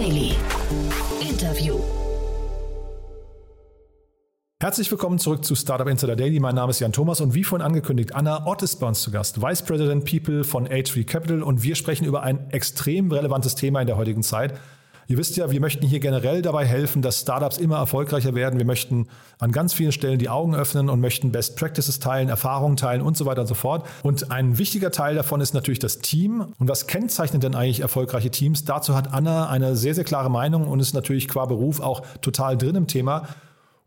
Daily. Interview. Herzlich willkommen zurück zu Startup Insider Daily. Mein Name ist Jan Thomas und wie vorhin angekündigt, Anna Ott ist bei uns zu Gast, Vice President People von H3 Capital und wir sprechen über ein extrem relevantes Thema in der heutigen Zeit. Ihr wisst ja, wir möchten hier generell dabei helfen, dass Startups immer erfolgreicher werden. Wir möchten an ganz vielen Stellen die Augen öffnen und möchten Best Practices teilen, Erfahrungen teilen und so weiter und so fort. Und ein wichtiger Teil davon ist natürlich das Team. Und was kennzeichnet denn eigentlich erfolgreiche Teams? Dazu hat Anna eine sehr, sehr klare Meinung und ist natürlich qua Beruf auch total drin im Thema.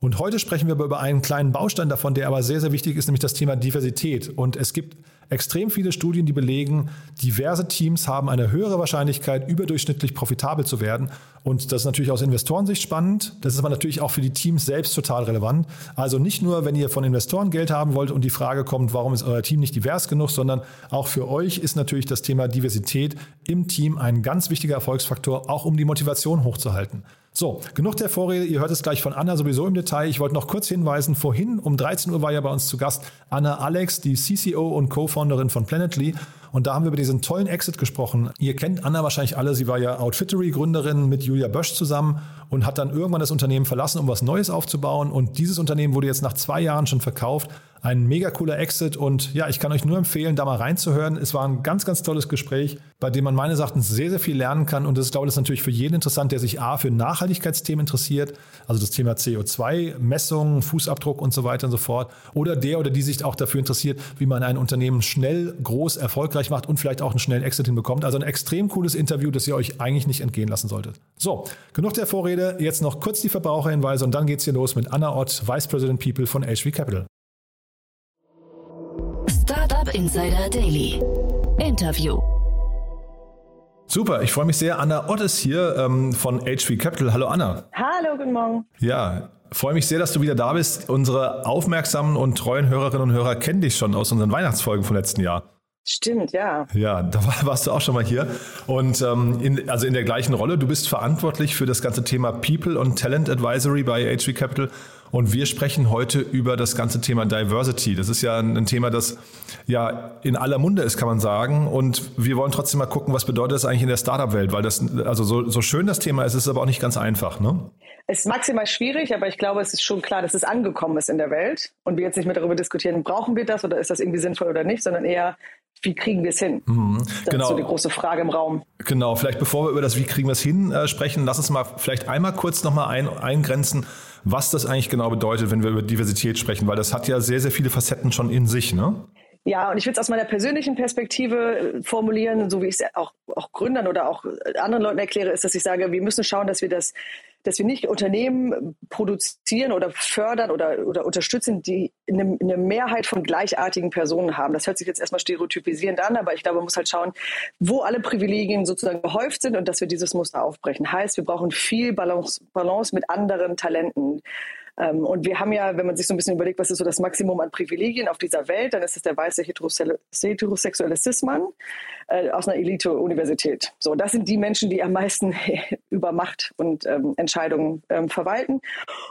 Und heute sprechen wir aber über einen kleinen Baustein davon, der aber sehr, sehr wichtig ist, nämlich das Thema Diversität. Und es gibt extrem viele Studien, die belegen, diverse Teams haben eine höhere Wahrscheinlichkeit, überdurchschnittlich profitabel zu werden. Und das ist natürlich aus Investorensicht spannend. Das ist aber natürlich auch für die Teams selbst total relevant. Also nicht nur, wenn ihr von Investoren Geld haben wollt und die Frage kommt, warum ist euer Team nicht divers genug, sondern auch für euch ist natürlich das Thema Diversität im Team ein ganz wichtiger Erfolgsfaktor, auch um die Motivation hochzuhalten. So, genug der Vorrede. Ihr hört es gleich von Anna sowieso im Detail. Ich wollte noch kurz hinweisen, vorhin um 13 Uhr war ja bei uns zu Gast Anna Alex, die CCO und Co-Founderin von Planetly. Und da haben wir über diesen tollen Exit gesprochen. Ihr kennt Anna wahrscheinlich alle. Sie war ja Outfittery-Gründerin mit Julia Bösch zusammen und hat dann irgendwann das Unternehmen verlassen, um was Neues aufzubauen. Und dieses Unternehmen wurde jetzt nach zwei Jahren schon verkauft. Ein mega cooler Exit. Und ja, ich kann euch nur empfehlen, da mal reinzuhören. Es war ein ganz, ganz tolles Gespräch, bei dem man meines Erachtens sehr, sehr viel lernen kann. Und das ist, glaube ich, natürlich für jeden interessant, der sich A für Nachhaltigkeitsthemen interessiert, also das Thema CO2, Messungen, Fußabdruck und so weiter und so fort. Oder der oder die sich auch dafür interessiert, wie man ein Unternehmen schnell, groß, erfolgreich macht und vielleicht auch einen schnellen Exit hinbekommt. Also ein extrem cooles Interview, das ihr euch eigentlich nicht entgehen lassen solltet. So, genug der Vorrede. Jetzt noch kurz die Verbraucherhinweise und dann geht's hier los mit Anna Ott, Vice President People von HV Capital. Insider Daily. Interview. Super, ich freue mich sehr. Anna Ott ist hier ähm, von HV Capital. Hallo Anna. Hallo, guten Morgen. Ja, freue mich sehr, dass du wieder da bist. Unsere aufmerksamen und treuen Hörerinnen und Hörer kennen dich schon aus unseren Weihnachtsfolgen vom letzten Jahr. Stimmt, ja. Ja, da warst du auch schon mal hier. Und ähm, in, also in der gleichen Rolle, du bist verantwortlich für das ganze Thema People und Talent Advisory bei HV Capital. Und wir sprechen heute über das ganze Thema Diversity. Das ist ja ein, Thema, das ja in aller Munde ist, kann man sagen. Und wir wollen trotzdem mal gucken, was bedeutet das eigentlich in der Startup-Welt? Weil das, also so, so schön das Thema ist, ist es aber auch nicht ganz einfach, ne? Es ist maximal schwierig, aber ich glaube, es ist schon klar, dass es angekommen ist in der Welt. Und wir jetzt nicht mehr darüber diskutieren, brauchen wir das oder ist das irgendwie sinnvoll oder nicht, sondern eher, wie kriegen wir es hin? Mhm, das genau. ist so die große Frage im Raum. Genau, vielleicht bevor wir über das Wie kriegen wir es hin äh, sprechen, lass uns mal vielleicht einmal kurz nochmal ein, eingrenzen, was das eigentlich genau bedeutet, wenn wir über Diversität sprechen, weil das hat ja sehr, sehr viele Facetten schon in sich, ne? Ja, und ich will es aus meiner persönlichen Perspektive äh, formulieren, so wie ich es auch, auch Gründern oder auch anderen Leuten erkläre, ist, dass ich sage, wir müssen schauen, dass wir das dass wir nicht Unternehmen produzieren oder fördern oder, oder unterstützen, die eine, eine Mehrheit von gleichartigen Personen haben. Das hört sich jetzt erstmal stereotypisierend an, aber ich glaube, man muss halt schauen, wo alle Privilegien sozusagen gehäuft sind und dass wir dieses Muster aufbrechen. Heißt, wir brauchen viel Balance, Balance mit anderen Talenten. Ähm, und wir haben ja, wenn man sich so ein bisschen überlegt, was ist so das Maximum an Privilegien auf dieser Welt, dann ist es der weiße heterosexuelle Cis-Mann äh, aus einer Elite-Universität. So, das sind die Menschen, die am meisten über Macht und ähm, Entscheidungen ähm, verwalten.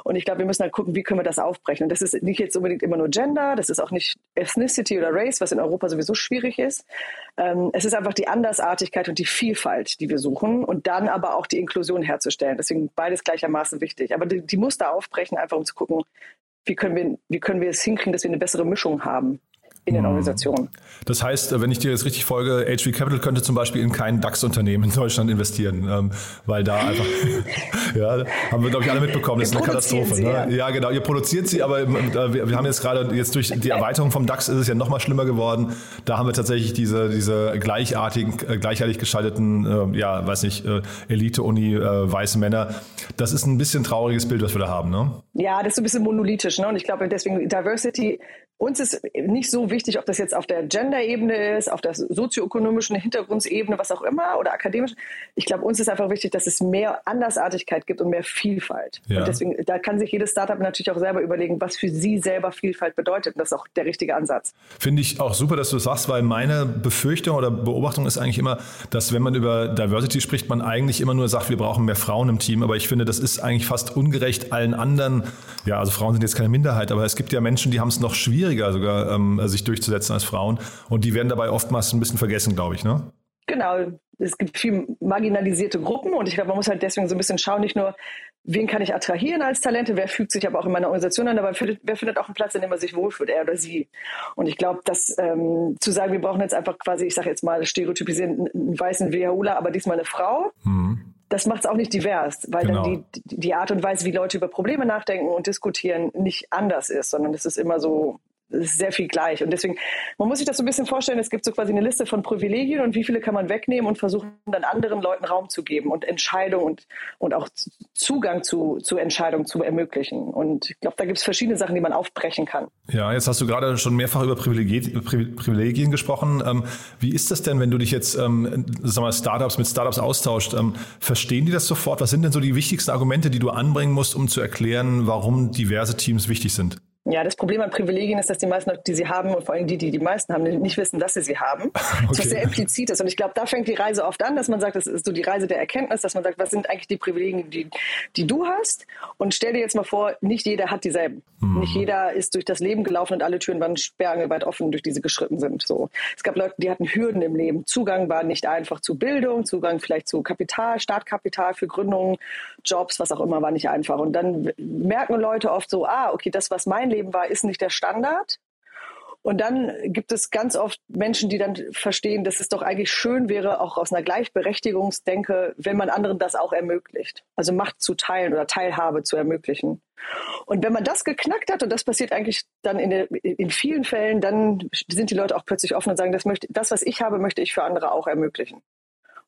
Und ich glaube, wir müssen halt gucken, wie können wir das aufbrechen. Und das ist nicht jetzt unbedingt immer nur Gender, das ist auch nicht Ethnicity oder Race, was in Europa sowieso schwierig ist. Ähm, es ist einfach die Andersartigkeit und die Vielfalt, die wir suchen und dann aber auch die Inklusion herzustellen. Deswegen beides gleichermaßen wichtig. Aber die, die Muster aufbrechen, einfach um zu gucken, wie können wir, wie können wir es hinkriegen, dass wir eine bessere Mischung haben in den hm. Organisationen. Das heißt, wenn ich dir jetzt richtig folge, HV Capital könnte zum Beispiel in kein DAX-Unternehmen in Deutschland investieren, ähm, weil da einfach, ja, haben wir glaube ich alle mitbekommen, das ist eine Katastrophe. Sie, ne? ja. genau, ihr produziert sie, aber ähm, äh, wir, haben jetzt gerade, jetzt durch die Erweiterung vom DAX ist es ja noch mal schlimmer geworden. Da haben wir tatsächlich diese, diese gleichartigen, äh, gleichartig geschalteten, äh, ja, weiß nicht, äh, Elite-Uni, weiße Männer. Das ist ein bisschen trauriges Bild, was wir da haben, ne? Ja, das ist so ein bisschen monolithisch, ne? Und ich glaube deswegen Diversity uns ist nicht so wichtig, ob das jetzt auf der Gender-Ebene ist, auf der sozioökonomischen Hintergrundsebene, was auch immer, oder akademisch. Ich glaube, uns ist einfach wichtig, dass es mehr Andersartigkeit gibt und mehr Vielfalt. Ja. Und deswegen, da kann sich jedes Startup natürlich auch selber überlegen, was für sie selber Vielfalt bedeutet. Und das ist auch der richtige Ansatz. Finde ich auch super, dass du das sagst, weil meine Befürchtung oder Beobachtung ist eigentlich immer, dass wenn man über Diversity spricht, man eigentlich immer nur sagt, wir brauchen mehr Frauen im Team. Aber ich finde, das ist eigentlich fast ungerecht allen anderen. Ja, also Frauen sind jetzt keine Minderheit, aber es gibt ja Menschen, die haben es noch schwieriger schwieriger sogar, ähm, sich durchzusetzen als Frauen. Und die werden dabei oftmals ein bisschen vergessen, glaube ich. Ne? Genau, es gibt viel marginalisierte Gruppen und ich glaube, man muss halt deswegen so ein bisschen schauen, nicht nur, wen kann ich attrahieren als Talente, wer fügt sich aber auch in meiner Organisation an, aber wer findet auch einen Platz, in dem er sich wohlfühlt, er oder sie. Und ich glaube, dass ähm, zu sagen, wir brauchen jetzt einfach quasi, ich sage jetzt mal stereotypisieren, einen weißen WHUler, aber diesmal eine Frau, mhm. das macht es auch nicht divers, weil genau. dann die, die Art und Weise, wie Leute über Probleme nachdenken und diskutieren, nicht anders ist, sondern es ist immer so ist sehr viel gleich. Und deswegen, man muss sich das so ein bisschen vorstellen, es gibt so quasi eine Liste von Privilegien und wie viele kann man wegnehmen und versuchen dann anderen Leuten Raum zu geben und Entscheidungen und, und auch Zugang zu, zu Entscheidungen zu ermöglichen. Und ich glaube, da gibt es verschiedene Sachen, die man aufbrechen kann. Ja, jetzt hast du gerade schon mehrfach über Privilegien, Privilegien gesprochen. Ähm, wie ist das denn, wenn du dich jetzt, ähm, sag mal, Startups mit Startups austauscht? Ähm, verstehen die das sofort? Was sind denn so die wichtigsten Argumente, die du anbringen musst, um zu erklären, warum diverse Teams wichtig sind? Ja, das Problem an Privilegien ist, dass die meisten, die sie haben und vor allem die, die die meisten haben, nicht wissen, dass sie sie haben. Okay. Das sehr implizit ist. Und ich glaube, da fängt die Reise oft an, dass man sagt, das ist so die Reise der Erkenntnis, dass man sagt, was sind eigentlich die Privilegien, die, die du hast? Und stell dir jetzt mal vor, nicht jeder hat dieselben. Mhm. Nicht jeder ist durch das Leben gelaufen und alle Türen waren sperrangelweit offen, durch diese geschritten sind. So. Es gab Leute, die hatten Hürden im Leben. Zugang war nicht einfach zu Bildung, Zugang vielleicht zu Kapital, Startkapital für Gründungen, Jobs, was auch immer, war nicht einfach. Und dann merken Leute oft so, ah, okay, das, was mein Leben war, ist nicht der Standard. Und dann gibt es ganz oft Menschen, die dann verstehen, dass es doch eigentlich schön wäre, auch aus einer Gleichberechtigungsdenke, wenn man anderen das auch ermöglicht. Also Macht zu teilen oder Teilhabe zu ermöglichen. Und wenn man das geknackt hat, und das passiert eigentlich dann in, der, in vielen Fällen, dann sind die Leute auch plötzlich offen und sagen, das, möchte, das, was ich habe, möchte ich für andere auch ermöglichen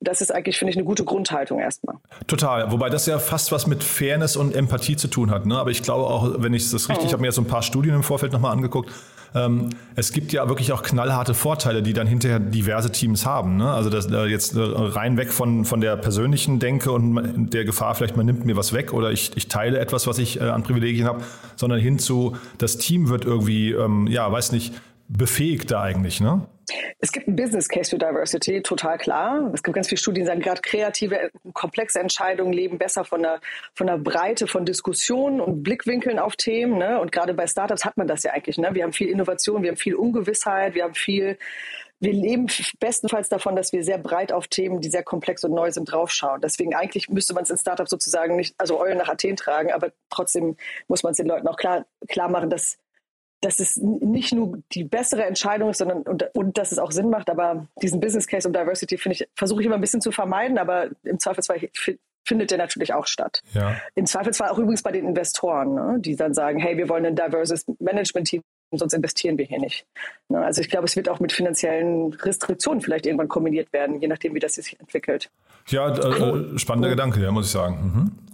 das ist eigentlich, finde ich, eine gute Grundhaltung erstmal. Total. Wobei das ja fast was mit Fairness und Empathie zu tun hat. Ne? Aber ich glaube auch, wenn ich das richtig, mhm. ich habe mir jetzt so ein paar Studien im Vorfeld nochmal angeguckt, ähm, es gibt ja wirklich auch knallharte Vorteile, die dann hinterher diverse Teams haben. Ne? Also das, äh, jetzt äh, rein weg von, von der persönlichen Denke und der Gefahr, vielleicht man nimmt mir was weg oder ich, ich teile etwas, was ich äh, an Privilegien habe, sondern hin zu, das Team wird irgendwie, ähm, ja, weiß nicht, befähigter eigentlich, ne? Es gibt einen Business Case für Diversity, total klar. Es gibt ganz viele Studien, die sagen, gerade kreative, komplexe Entscheidungen leben besser von der, von der Breite von Diskussionen und Blickwinkeln auf Themen. Ne? Und gerade bei Startups hat man das ja eigentlich. Ne? Wir haben viel Innovation, wir haben viel Ungewissheit, wir haben viel, wir leben bestenfalls davon, dass wir sehr breit auf Themen, die sehr komplex und neu sind, draufschauen. Deswegen eigentlich müsste man es in Startups sozusagen nicht, also Eulen nach Athen tragen, aber trotzdem muss man es den Leuten auch klar, klar machen, dass dass es nicht nur die bessere Entscheidung ist, sondern und, und dass es auch Sinn macht. Aber diesen Business Case und Diversity finde ich, versuche ich immer ein bisschen zu vermeiden, aber im Zweifelsfall findet der natürlich auch statt. Ja. Im Zweifelsfall auch übrigens bei den Investoren, ne, die dann sagen, hey, wir wollen ein diverses Management-Team, sonst investieren wir hier nicht. Ne, also ich glaube, es wird auch mit finanziellen Restriktionen vielleicht irgendwann kombiniert werden, je nachdem, wie das sich entwickelt. Ja, äh, spannender cool. Gedanke, ja, muss ich sagen. Mhm.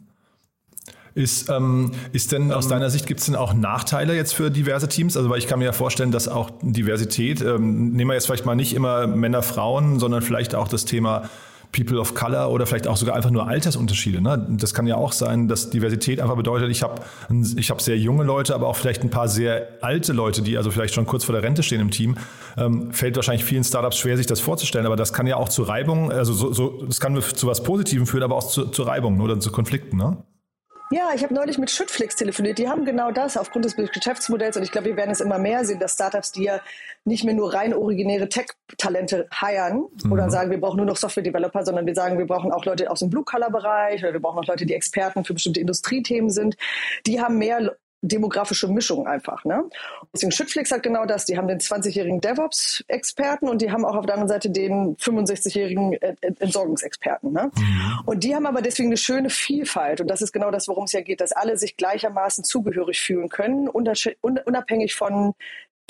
Ist, ähm, ist denn aus ähm. deiner Sicht, gibt es denn auch Nachteile jetzt für diverse Teams? Also weil ich kann mir ja vorstellen, dass auch Diversität, ähm, nehmen wir jetzt vielleicht mal nicht immer Männer, Frauen, sondern vielleicht auch das Thema People of Color oder vielleicht auch sogar einfach nur Altersunterschiede. Ne? Das kann ja auch sein, dass Diversität einfach bedeutet, ich habe ich hab sehr junge Leute, aber auch vielleicht ein paar sehr alte Leute, die also vielleicht schon kurz vor der Rente stehen im Team. Ähm, fällt wahrscheinlich vielen Startups schwer, sich das vorzustellen, aber das kann ja auch zu Reibungen, also so, so, das kann zu was Positivem führen, aber auch zu, zu Reibungen oder zu Konflikten. Ne? Ja, ich habe neulich mit Schüttflix telefoniert. Die haben genau das aufgrund des Geschäftsmodells und ich glaube, wir werden es immer mehr sehen, dass Startups, die ja nicht mehr nur rein originäre Tech-Talente hiren mhm. oder sagen, wir brauchen nur noch Software-Developer, sondern wir sagen, wir brauchen auch Leute aus dem Blue-Color-Bereich oder wir brauchen auch Leute, die Experten für bestimmte Industriethemen sind. Die haben mehr demografische Mischung einfach. Ne? Deswegen Schüttflix hat genau das. Die haben den 20-jährigen DevOps-Experten und die haben auch auf der anderen Seite den 65-jährigen Entsorgungsexperten. Ne? Mhm. Und die haben aber deswegen eine schöne Vielfalt. Und das ist genau das, worum es ja geht, dass alle sich gleichermaßen zugehörig fühlen können, unabhängig von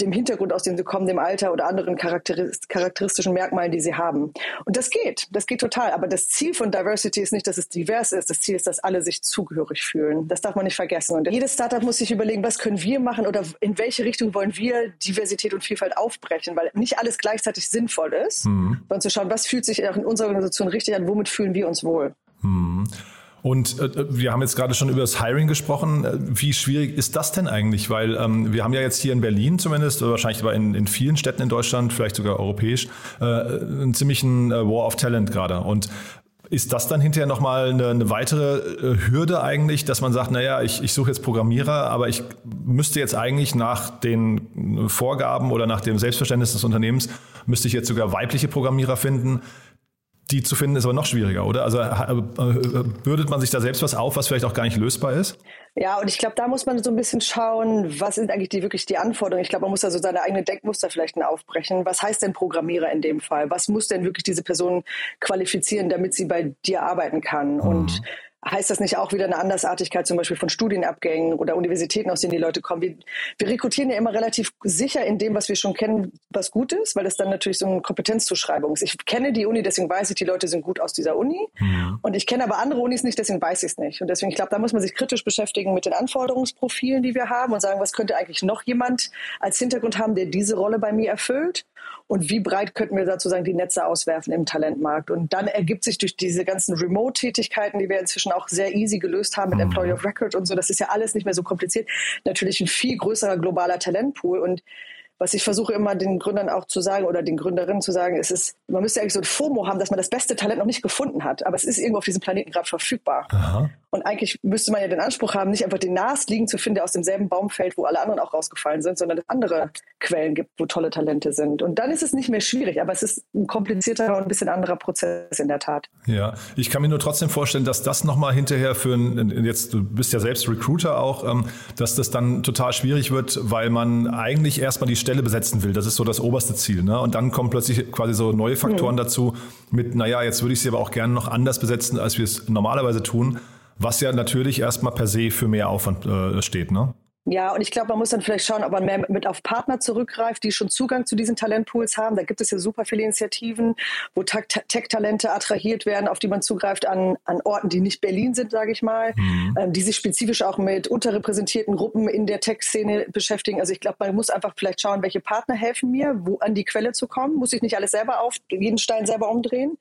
dem Hintergrund, aus dem sie kommen, dem Alter oder anderen charakteristischen Merkmalen, die sie haben. Und das geht, das geht total. Aber das Ziel von Diversity ist nicht, dass es divers ist. Das Ziel ist, dass alle sich zugehörig fühlen. Das darf man nicht vergessen. Und jedes Startup muss sich überlegen, was können wir machen oder in welche Richtung wollen wir Diversität und Vielfalt aufbrechen, weil nicht alles gleichzeitig sinnvoll ist, mhm. sondern zu schauen, was fühlt sich auch in unserer Organisation richtig an, womit fühlen wir uns wohl. Und äh, wir haben jetzt gerade schon über das Hiring gesprochen. Äh, wie schwierig ist das denn eigentlich? Weil ähm, wir haben ja jetzt hier in Berlin zumindest, oder wahrscheinlich aber in, in vielen Städten in Deutschland, vielleicht sogar europäisch, äh, einen ziemlichen äh, War of Talent gerade. Und ist das dann hinterher nochmal eine, eine weitere äh, Hürde eigentlich, dass man sagt, naja, ich, ich suche jetzt Programmierer, aber ich müsste jetzt eigentlich nach den Vorgaben oder nach dem Selbstverständnis des Unternehmens, müsste ich jetzt sogar weibliche Programmierer finden. Die zu finden ist aber noch schwieriger, oder? Also äh, bürdet man sich da selbst was auf, was vielleicht auch gar nicht lösbar ist? Ja, und ich glaube, da muss man so ein bisschen schauen, was sind eigentlich die, wirklich die Anforderungen. Ich glaube, man muss da so seine eigenen Denkmuster vielleicht aufbrechen. Was heißt denn Programmierer in dem Fall? Was muss denn wirklich diese Person qualifizieren, damit sie bei dir arbeiten kann? Mhm. Und heißt das nicht auch wieder eine Andersartigkeit zum Beispiel von Studienabgängen oder Universitäten, aus denen die Leute kommen? Wir, wir rekrutieren ja immer relativ sicher in dem, was wir schon kennen, was gut ist, weil das dann natürlich so eine Kompetenzzuschreibung ist. Ich kenne die Uni, deswegen weiß ich, die Leute sind gut aus dieser Uni. Ja. Und ich kenne aber andere Unis nicht, deswegen weiß ich es nicht. Und deswegen, ich glaube, da muss man sich kritisch beschäftigen mit den Anforderungsprofilen, die wir haben und sagen, was könnte eigentlich noch jemand als Hintergrund haben, der diese Rolle bei mir erfüllt? Und wie breit könnten wir sozusagen die Netze auswerfen im Talentmarkt. Und dann ergibt sich durch diese ganzen Remote-Tätigkeiten, die wir inzwischen auch sehr easy gelöst haben mit mhm. Employee of Record und so, das ist ja alles nicht mehr so kompliziert, natürlich ein viel größerer globaler Talentpool. Und was ich versuche immer den Gründern auch zu sagen oder den Gründerinnen zu sagen, ist es, man müsste eigentlich so ein FOMO haben, dass man das beste Talent noch nicht gefunden hat, aber es ist irgendwo auf diesem Planeten gerade verfügbar. Aha. Und eigentlich müsste man ja den Anspruch haben, nicht einfach den Nasliegen zu finden, der aus demselben Baum fällt, wo alle anderen auch rausgefallen sind, sondern dass es andere Quellen gibt, wo tolle Talente sind. Und dann ist es nicht mehr schwierig, aber es ist ein komplizierter und ein bisschen anderer Prozess in der Tat. Ja, ich kann mir nur trotzdem vorstellen, dass das nochmal hinterher für ein, jetzt, du bist ja selbst Recruiter auch, ähm, dass das dann total schwierig wird, weil man eigentlich erstmal die Stelle Stelle besetzen will. Das ist so das oberste Ziel. Ne? Und dann kommen plötzlich quasi so neue Faktoren mhm. dazu mit, naja, jetzt würde ich sie aber auch gerne noch anders besetzen, als wir es normalerweise tun, was ja natürlich erstmal per se für mehr Aufwand äh, steht. Ne? Ja, und ich glaube, man muss dann vielleicht schauen, ob man mehr mit auf Partner zurückgreift, die schon Zugang zu diesen Talentpools haben. Da gibt es ja super viele Initiativen, wo Tech-Talente attrahiert werden, auf die man zugreift an, an Orten, die nicht Berlin sind, sage ich mal, mhm. ähm, die sich spezifisch auch mit unterrepräsentierten Gruppen in der Tech-Szene beschäftigen. Also ich glaube, man muss einfach vielleicht schauen, welche Partner helfen mir, wo an die Quelle zu kommen. Muss ich nicht alles selber auf, jeden Stein selber umdrehen.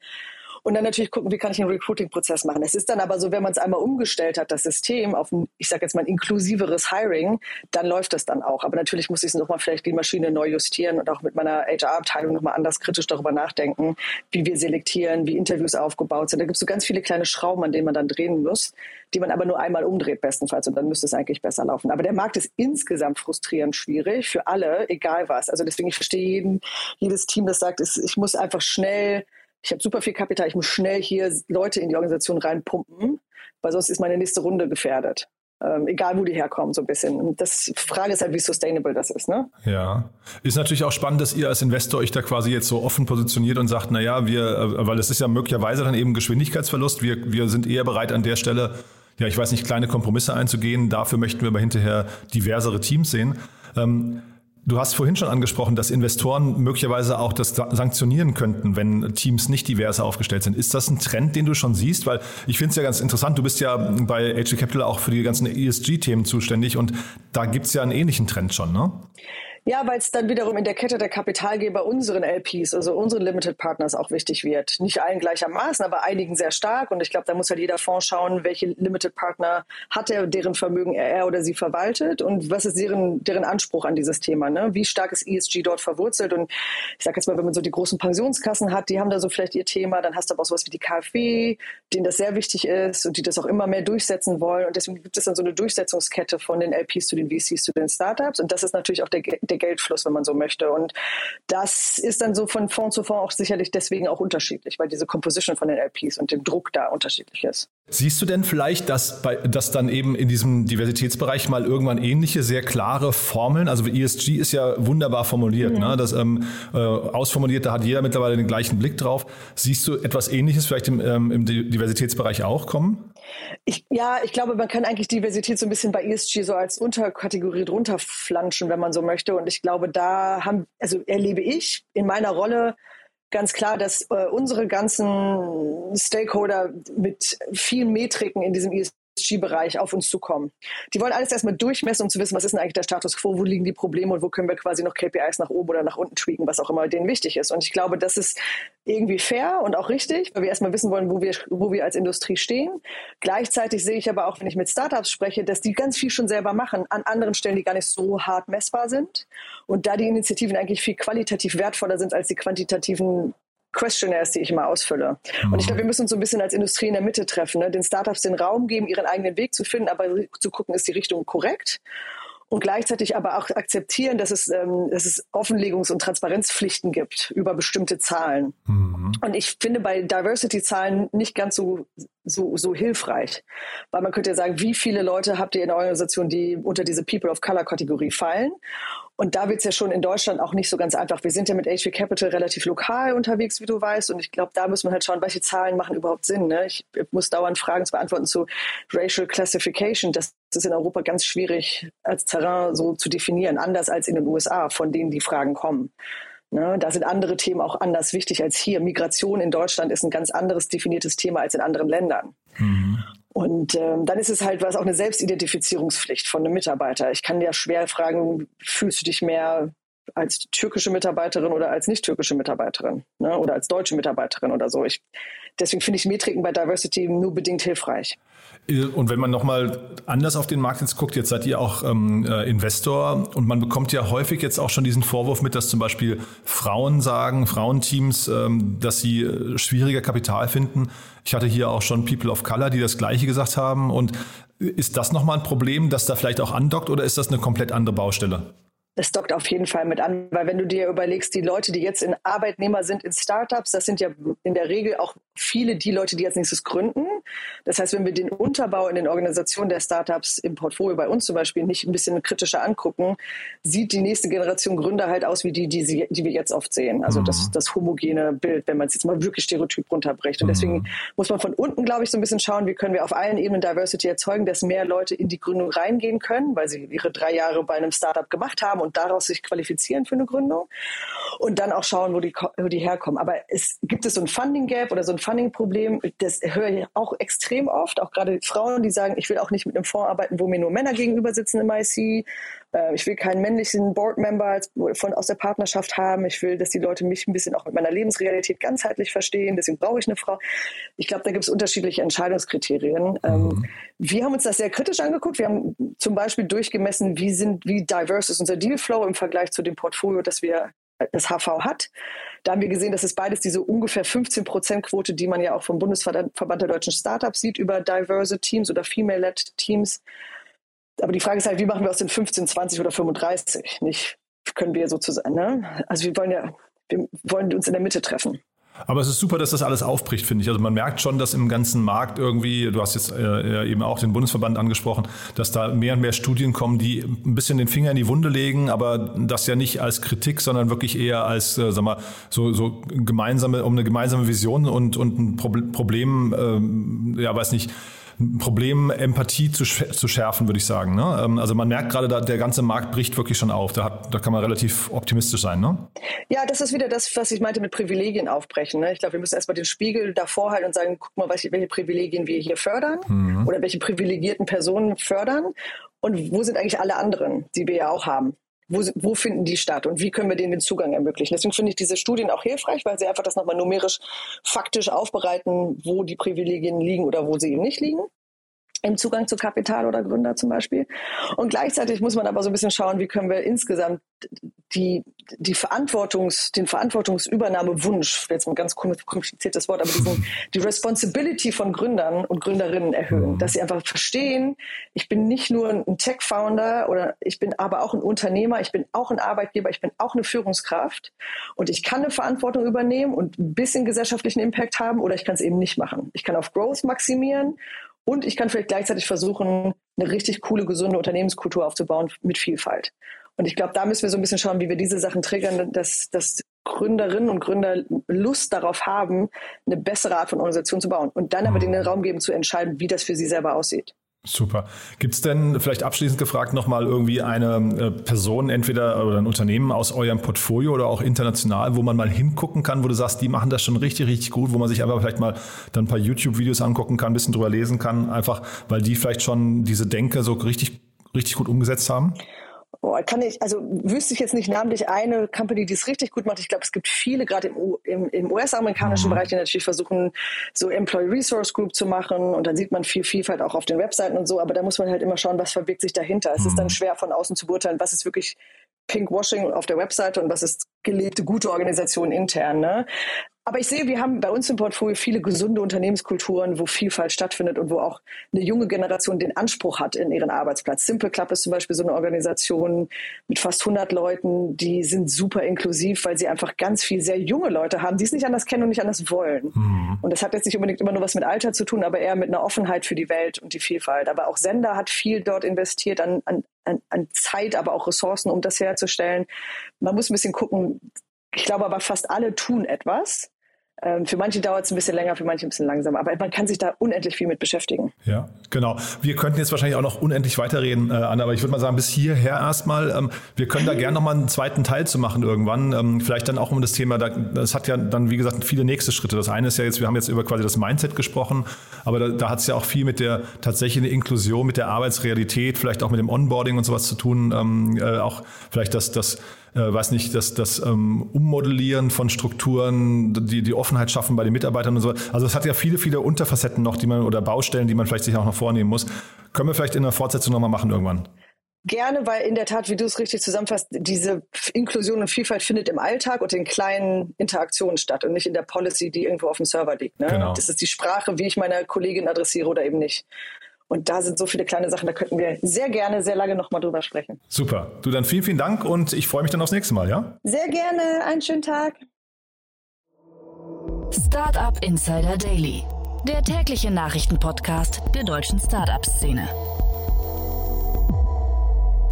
Und dann natürlich gucken, wie kann ich einen Recruiting-Prozess machen. Es ist dann aber so, wenn man es einmal umgestellt hat, das System auf ein, ich sage jetzt mal, ein inklusiveres Hiring, dann läuft das dann auch. Aber natürlich muss ich nochmal vielleicht die Maschine neu justieren und auch mit meiner HR-Abteilung nochmal anders kritisch darüber nachdenken, wie wir selektieren, wie Interviews aufgebaut sind. Da gibt es so ganz viele kleine Schrauben, an denen man dann drehen muss, die man aber nur einmal umdreht bestenfalls und dann müsste es eigentlich besser laufen. Aber der Markt ist insgesamt frustrierend schwierig für alle, egal was. Also deswegen, ich verstehe jeden, jedes Team, das sagt, ich muss einfach schnell ich habe super viel Kapital, ich muss schnell hier Leute in die Organisation reinpumpen, weil sonst ist meine nächste Runde gefährdet. Ähm, egal wo die herkommen, so ein bisschen. Und das Frage ist halt, wie sustainable das ist, ne? Ja. Ist natürlich auch spannend, dass ihr als Investor euch da quasi jetzt so offen positioniert und sagt, na ja, wir, äh, weil es ist ja möglicherweise dann eben Geschwindigkeitsverlust. Wir, wir sind eher bereit an der Stelle, ja, ich weiß nicht, kleine Kompromisse einzugehen. Dafür möchten wir aber hinterher diversere Teams sehen. Ähm, Du hast vorhin schon angesprochen, dass Investoren möglicherweise auch das sanktionieren könnten, wenn Teams nicht diverse aufgestellt sind. Ist das ein Trend, den du schon siehst? Weil ich finde es ja ganz interessant, du bist ja bei HG Capital auch für die ganzen ESG-Themen zuständig und da gibt es ja einen ähnlichen Trend schon, ne? Ja, weil es dann wiederum in der Kette der Kapitalgeber unseren LPs, also unseren Limited Partners auch wichtig wird. Nicht allen gleichermaßen, aber einigen sehr stark. Und ich glaube, da muss halt jeder Fonds schauen, welche Limited Partner hat er, deren Vermögen er oder sie verwaltet und was ist deren, deren Anspruch an dieses Thema. Ne? Wie stark ist ESG dort verwurzelt? Und ich sage jetzt mal, wenn man so die großen Pensionskassen hat, die haben da so vielleicht ihr Thema, dann hast du aber auch sowas wie die KfW, denen das sehr wichtig ist und die das auch immer mehr durchsetzen wollen. Und deswegen gibt es dann so eine Durchsetzungskette von den LPs zu den VCs zu den Startups. Und das ist natürlich auch der, der Geldfluss, wenn man so möchte. Und das ist dann so von Fonds zu Fonds auch sicherlich deswegen auch unterschiedlich, weil diese Composition von den LPs und dem Druck da unterschiedlich ist. Siehst du denn vielleicht, dass, bei, dass dann eben in diesem Diversitätsbereich mal irgendwann ähnliche, sehr klare Formeln, also ESG ist ja wunderbar formuliert, mhm. ne? das ähm, äh, ausformuliert, da hat jeder mittlerweile den gleichen Blick drauf. Siehst du etwas Ähnliches vielleicht im, ähm, im Diversitätsbereich auch kommen? Ich, ja, ich glaube, man kann eigentlich Diversität so ein bisschen bei ESG so als Unterkategorie drunter flanschen, wenn man so möchte. Und ich glaube, da haben, also erlebe ich in meiner Rolle ganz klar, dass äh, unsere ganzen Stakeholder mit vielen Metriken in diesem ESG ESG-Bereich auf uns zukommen. Die wollen alles erstmal durchmessen, um zu wissen, was ist denn eigentlich der Status quo, wo liegen die Probleme und wo können wir quasi noch KPIs nach oben oder nach unten tweaken, was auch immer denen wichtig ist. Und ich glaube, das ist irgendwie fair und auch richtig, weil wir erstmal wissen wollen, wo wir, wo wir als Industrie stehen. Gleichzeitig sehe ich aber auch, wenn ich mit Startups spreche, dass die ganz viel schon selber machen, an anderen Stellen, die gar nicht so hart messbar sind. Und da die Initiativen eigentlich viel qualitativ wertvoller sind als die quantitativen Questionnaires, die ich immer ausfülle. Mhm. Und ich glaube, wir müssen uns so ein bisschen als Industrie in der Mitte treffen, ne? den Startups den Raum geben, ihren eigenen Weg zu finden, aber zu gucken, ist die Richtung korrekt. und gleichzeitig aber auch akzeptieren, dass es, ähm, dass es Offenlegungs- und Transparenzpflichten gibt über bestimmte Zahlen. Mhm. Und ich finde bei Diversity-Zahlen nicht ganz so, so, so hilfreich, weil man könnte ja sagen, wie viele Leute habt ihr in der Organisation, die unter diese People of Color-Kategorie fallen? Und da wird es ja schon in Deutschland auch nicht so ganz einfach. Wir sind ja mit HV Capital relativ lokal unterwegs, wie du weißt. Und ich glaube, da muss man halt schauen, welche Zahlen machen überhaupt Sinn. Ne? Ich muss dauernd Fragen zu beantworten zu Racial Classification. Das ist in Europa ganz schwierig als Terrain so zu definieren, anders als in den USA, von denen die Fragen kommen. Ne, da sind andere Themen auch anders wichtig als hier. Migration in Deutschland ist ein ganz anderes definiertes Thema als in anderen Ländern. Mhm. Und ähm, dann ist es halt was auch eine Selbstidentifizierungspflicht von einem Mitarbeiter. Ich kann ja schwer fragen, fühlst du dich mehr als türkische Mitarbeiterin oder als nicht türkische Mitarbeiterin ne? oder als deutsche Mitarbeiterin oder so. Ich, deswegen finde ich Metriken bei Diversity nur bedingt hilfreich. Und wenn man nochmal anders auf den Markt jetzt guckt, jetzt seid ihr auch ähm, äh, Investor und man bekommt ja häufig jetzt auch schon diesen Vorwurf mit, dass zum Beispiel Frauen sagen, Frauenteams, ähm, dass sie äh, schwieriger Kapital finden. Ich hatte hier auch schon People of Color, die das Gleiche gesagt haben. Und ist das nochmal ein Problem, dass da vielleicht auch andockt oder ist das eine komplett andere Baustelle? Es dockt auf jeden Fall mit an, weil wenn du dir überlegst, die Leute, die jetzt in Arbeitnehmer sind in Startups, das sind ja in der Regel auch viele die Leute, die als nächstes gründen. Das heißt, wenn wir den Unterbau in den Organisationen der Startups im Portfolio bei uns zum Beispiel nicht ein bisschen kritischer angucken, sieht die nächste Generation Gründer halt aus wie die, die, sie, die wir jetzt oft sehen. Also mhm. das, das homogene Bild, wenn man es jetzt mal wirklich stereotyp runterbricht. Und mhm. deswegen muss man von unten, glaube ich, so ein bisschen schauen, wie können wir auf allen Ebenen Diversity erzeugen, dass mehr Leute in die Gründung reingehen können, weil sie ihre drei Jahre bei einem Startup gemacht haben und daraus sich qualifizieren für eine Gründung und dann auch schauen, wo die, wo die herkommen. Aber es gibt es so ein Funding Gap oder so ein Funding-Problem, das höre ich auch extrem oft, auch gerade Frauen, die sagen, ich will auch nicht mit einem Fonds arbeiten, wo mir nur Männer gegenüber sitzen im IC. Äh, ich will keinen männlichen Board-Member von, aus der Partnerschaft haben. Ich will, dass die Leute mich ein bisschen auch mit meiner Lebensrealität ganzheitlich verstehen. Deswegen brauche ich eine Frau. Ich glaube, da gibt es unterschiedliche Entscheidungskriterien. Ähm, mhm. wir haben uns das sehr kritisch angeguckt. Wir haben zum Beispiel durchgemessen, wie sind, wie diverse ist unser Dealflow im Vergleich zu dem Portfolio, das wir das HV hat. Da haben wir gesehen, dass es beides diese ungefähr 15 Prozent Quote, die man ja auch vom Bundesverband der deutschen Startups sieht, über diverse Teams oder female-led Teams. Aber die Frage ist halt, wie machen wir aus den 15, 20 oder 35? Nicht können wir sozusagen, ne? Also wir wollen ja, wir wollen uns in der Mitte treffen. Aber es ist super, dass das alles aufbricht, finde ich. Also man merkt schon, dass im ganzen Markt irgendwie, du hast jetzt äh, eben auch den Bundesverband angesprochen, dass da mehr und mehr Studien kommen, die ein bisschen den Finger in die Wunde legen, aber das ja nicht als Kritik, sondern wirklich eher als, äh, sag mal, so, so gemeinsame, um eine gemeinsame Vision und, und ein Problem, ähm, ja, weiß nicht, Problem, Empathie zu, zu schärfen, würde ich sagen. Ne? Ähm, also man merkt gerade, da, der ganze Markt bricht wirklich schon auf. Da, hat, da kann man relativ optimistisch sein. Ne? Ja, das ist wieder das, was ich meinte mit Privilegien aufbrechen. Ne? Ich glaube, wir müssen erstmal den Spiegel davor halten und sagen, guck mal, welche, welche Privilegien wir hier fördern mhm. oder welche privilegierten Personen fördern und wo sind eigentlich alle anderen, die wir ja auch haben. Wo, wo, finden die statt und wie können wir denen den Zugang ermöglichen. Deswegen finde ich diese Studien auch hilfreich, weil sie einfach das nochmal numerisch faktisch aufbereiten, wo die Privilegien liegen oder wo sie eben nicht liegen im Zugang zu Kapital oder Gründer zum Beispiel. Und gleichzeitig muss man aber so ein bisschen schauen, wie können wir insgesamt die, die Verantwortungs, den Verantwortungsübernahmewunsch, jetzt ein ganz kompliziertes Wort, aber diesen, die Responsibility von Gründern und Gründerinnen erhöhen, dass sie einfach verstehen, ich bin nicht nur ein Tech-Founder oder ich bin aber auch ein Unternehmer, ich bin auch ein Arbeitgeber, ich bin auch eine Führungskraft und ich kann eine Verantwortung übernehmen und ein bisschen gesellschaftlichen Impact haben oder ich kann es eben nicht machen. Ich kann auf Growth maximieren und ich kann vielleicht gleichzeitig versuchen, eine richtig coole, gesunde Unternehmenskultur aufzubauen mit Vielfalt. Und ich glaube, da müssen wir so ein bisschen schauen, wie wir diese Sachen triggern, dass, dass Gründerinnen und Gründer Lust darauf haben, eine bessere Art von Organisation zu bauen und dann aber denen den Raum geben zu entscheiden, wie das für sie selber aussieht. Super. Gibt es denn vielleicht abschließend gefragt nochmal irgendwie eine äh, Person, entweder oder ein Unternehmen aus eurem Portfolio oder auch international, wo man mal hingucken kann, wo du sagst, die machen das schon richtig, richtig gut, wo man sich einfach vielleicht mal dann ein paar YouTube-Videos angucken kann, ein bisschen drüber lesen kann, einfach weil die vielleicht schon diese Denke so richtig, richtig gut umgesetzt haben? Boah, kann ich, also wüsste ich jetzt nicht namentlich eine Company, die es richtig gut macht. Ich glaube, es gibt viele, gerade im, im, im US-amerikanischen mhm. Bereich, die natürlich versuchen, so Employee Resource Group zu machen. Und dann sieht man viel Vielfalt auch auf den Webseiten und so. Aber da muss man halt immer schauen, was verbirgt sich dahinter. Es ist dann mhm. schwer von außen zu beurteilen, was ist wirklich Pinkwashing auf der Webseite und was ist gelebte, gute Organisation intern. Ne? Aber ich sehe, wir haben bei uns im Portfolio viele gesunde Unternehmenskulturen, wo Vielfalt stattfindet und wo auch eine junge Generation den Anspruch hat in ihren Arbeitsplatz. Simple Club ist zum Beispiel so eine Organisation mit fast 100 Leuten, die sind super inklusiv, weil sie einfach ganz viel sehr junge Leute haben, die es nicht anders kennen und nicht anders wollen. Mhm. Und das hat jetzt nicht unbedingt immer nur was mit Alter zu tun, aber eher mit einer Offenheit für die Welt und die Vielfalt. Aber auch Sender hat viel dort investiert an, an, an Zeit, aber auch Ressourcen, um das herzustellen. Man muss ein bisschen gucken. Ich glaube aber fast alle tun etwas. Ähm, für manche dauert es ein bisschen länger, für manche ein bisschen langsamer. Aber man kann sich da unendlich viel mit beschäftigen. Ja, genau. Wir könnten jetzt wahrscheinlich auch noch unendlich weiterreden, äh, Anna, aber ich würde mal sagen, bis hierher erstmal. Ähm, wir können da gerne nochmal einen zweiten Teil zu machen irgendwann. Ähm, vielleicht dann auch um das Thema, das hat ja dann, wie gesagt, viele nächste Schritte. Das eine ist ja jetzt, wir haben jetzt über quasi das Mindset gesprochen, aber da, da hat es ja auch viel mit der tatsächlichen Inklusion, mit der Arbeitsrealität, vielleicht auch mit dem Onboarding und sowas zu tun. Ähm, äh, auch vielleicht das, das äh, weiß nicht, das, das ähm, Ummodellieren von Strukturen, die, die Offenheit schaffen bei den Mitarbeitern und so. Also es hat ja viele, viele Unterfacetten noch, die man oder Baustellen, die man vielleicht sich auch noch vornehmen muss. Können wir vielleicht in der Fortsetzung nochmal machen irgendwann? Gerne, weil in der Tat, wie du es richtig zusammenfasst, diese Inklusion und Vielfalt findet im Alltag und in kleinen Interaktionen statt und nicht in der Policy, die irgendwo auf dem Server liegt. Ne? Genau. Das ist die Sprache, wie ich meine Kollegin adressiere oder eben nicht. Und da sind so viele kleine Sachen, da könnten wir sehr gerne, sehr lange nochmal drüber sprechen. Super. Du dann vielen, vielen Dank und ich freue mich dann aufs nächste Mal, ja? Sehr gerne. Einen schönen Tag. Startup Insider Daily, der tägliche Nachrichtenpodcast der deutschen Startup-Szene.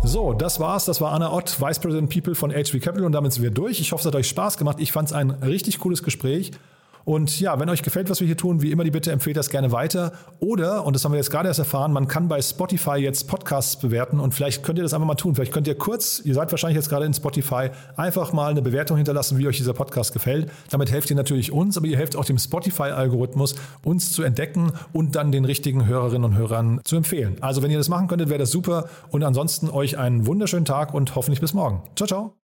So, das war's. Das war Anna Ott, Vice President People von HV Capital und damit sind wir durch. Ich hoffe, es hat euch Spaß gemacht. Ich fand es ein richtig cooles Gespräch. Und ja, wenn euch gefällt, was wir hier tun, wie immer die Bitte, empfehlt das gerne weiter. Oder, und das haben wir jetzt gerade erst erfahren, man kann bei Spotify jetzt Podcasts bewerten und vielleicht könnt ihr das einfach mal tun. Vielleicht könnt ihr kurz, ihr seid wahrscheinlich jetzt gerade in Spotify, einfach mal eine Bewertung hinterlassen, wie euch dieser Podcast gefällt. Damit helft ihr natürlich uns, aber ihr helft auch dem Spotify-Algorithmus, uns zu entdecken und dann den richtigen Hörerinnen und Hörern zu empfehlen. Also wenn ihr das machen könntet, wäre das super. Und ansonsten euch einen wunderschönen Tag und hoffentlich bis morgen. Ciao, ciao.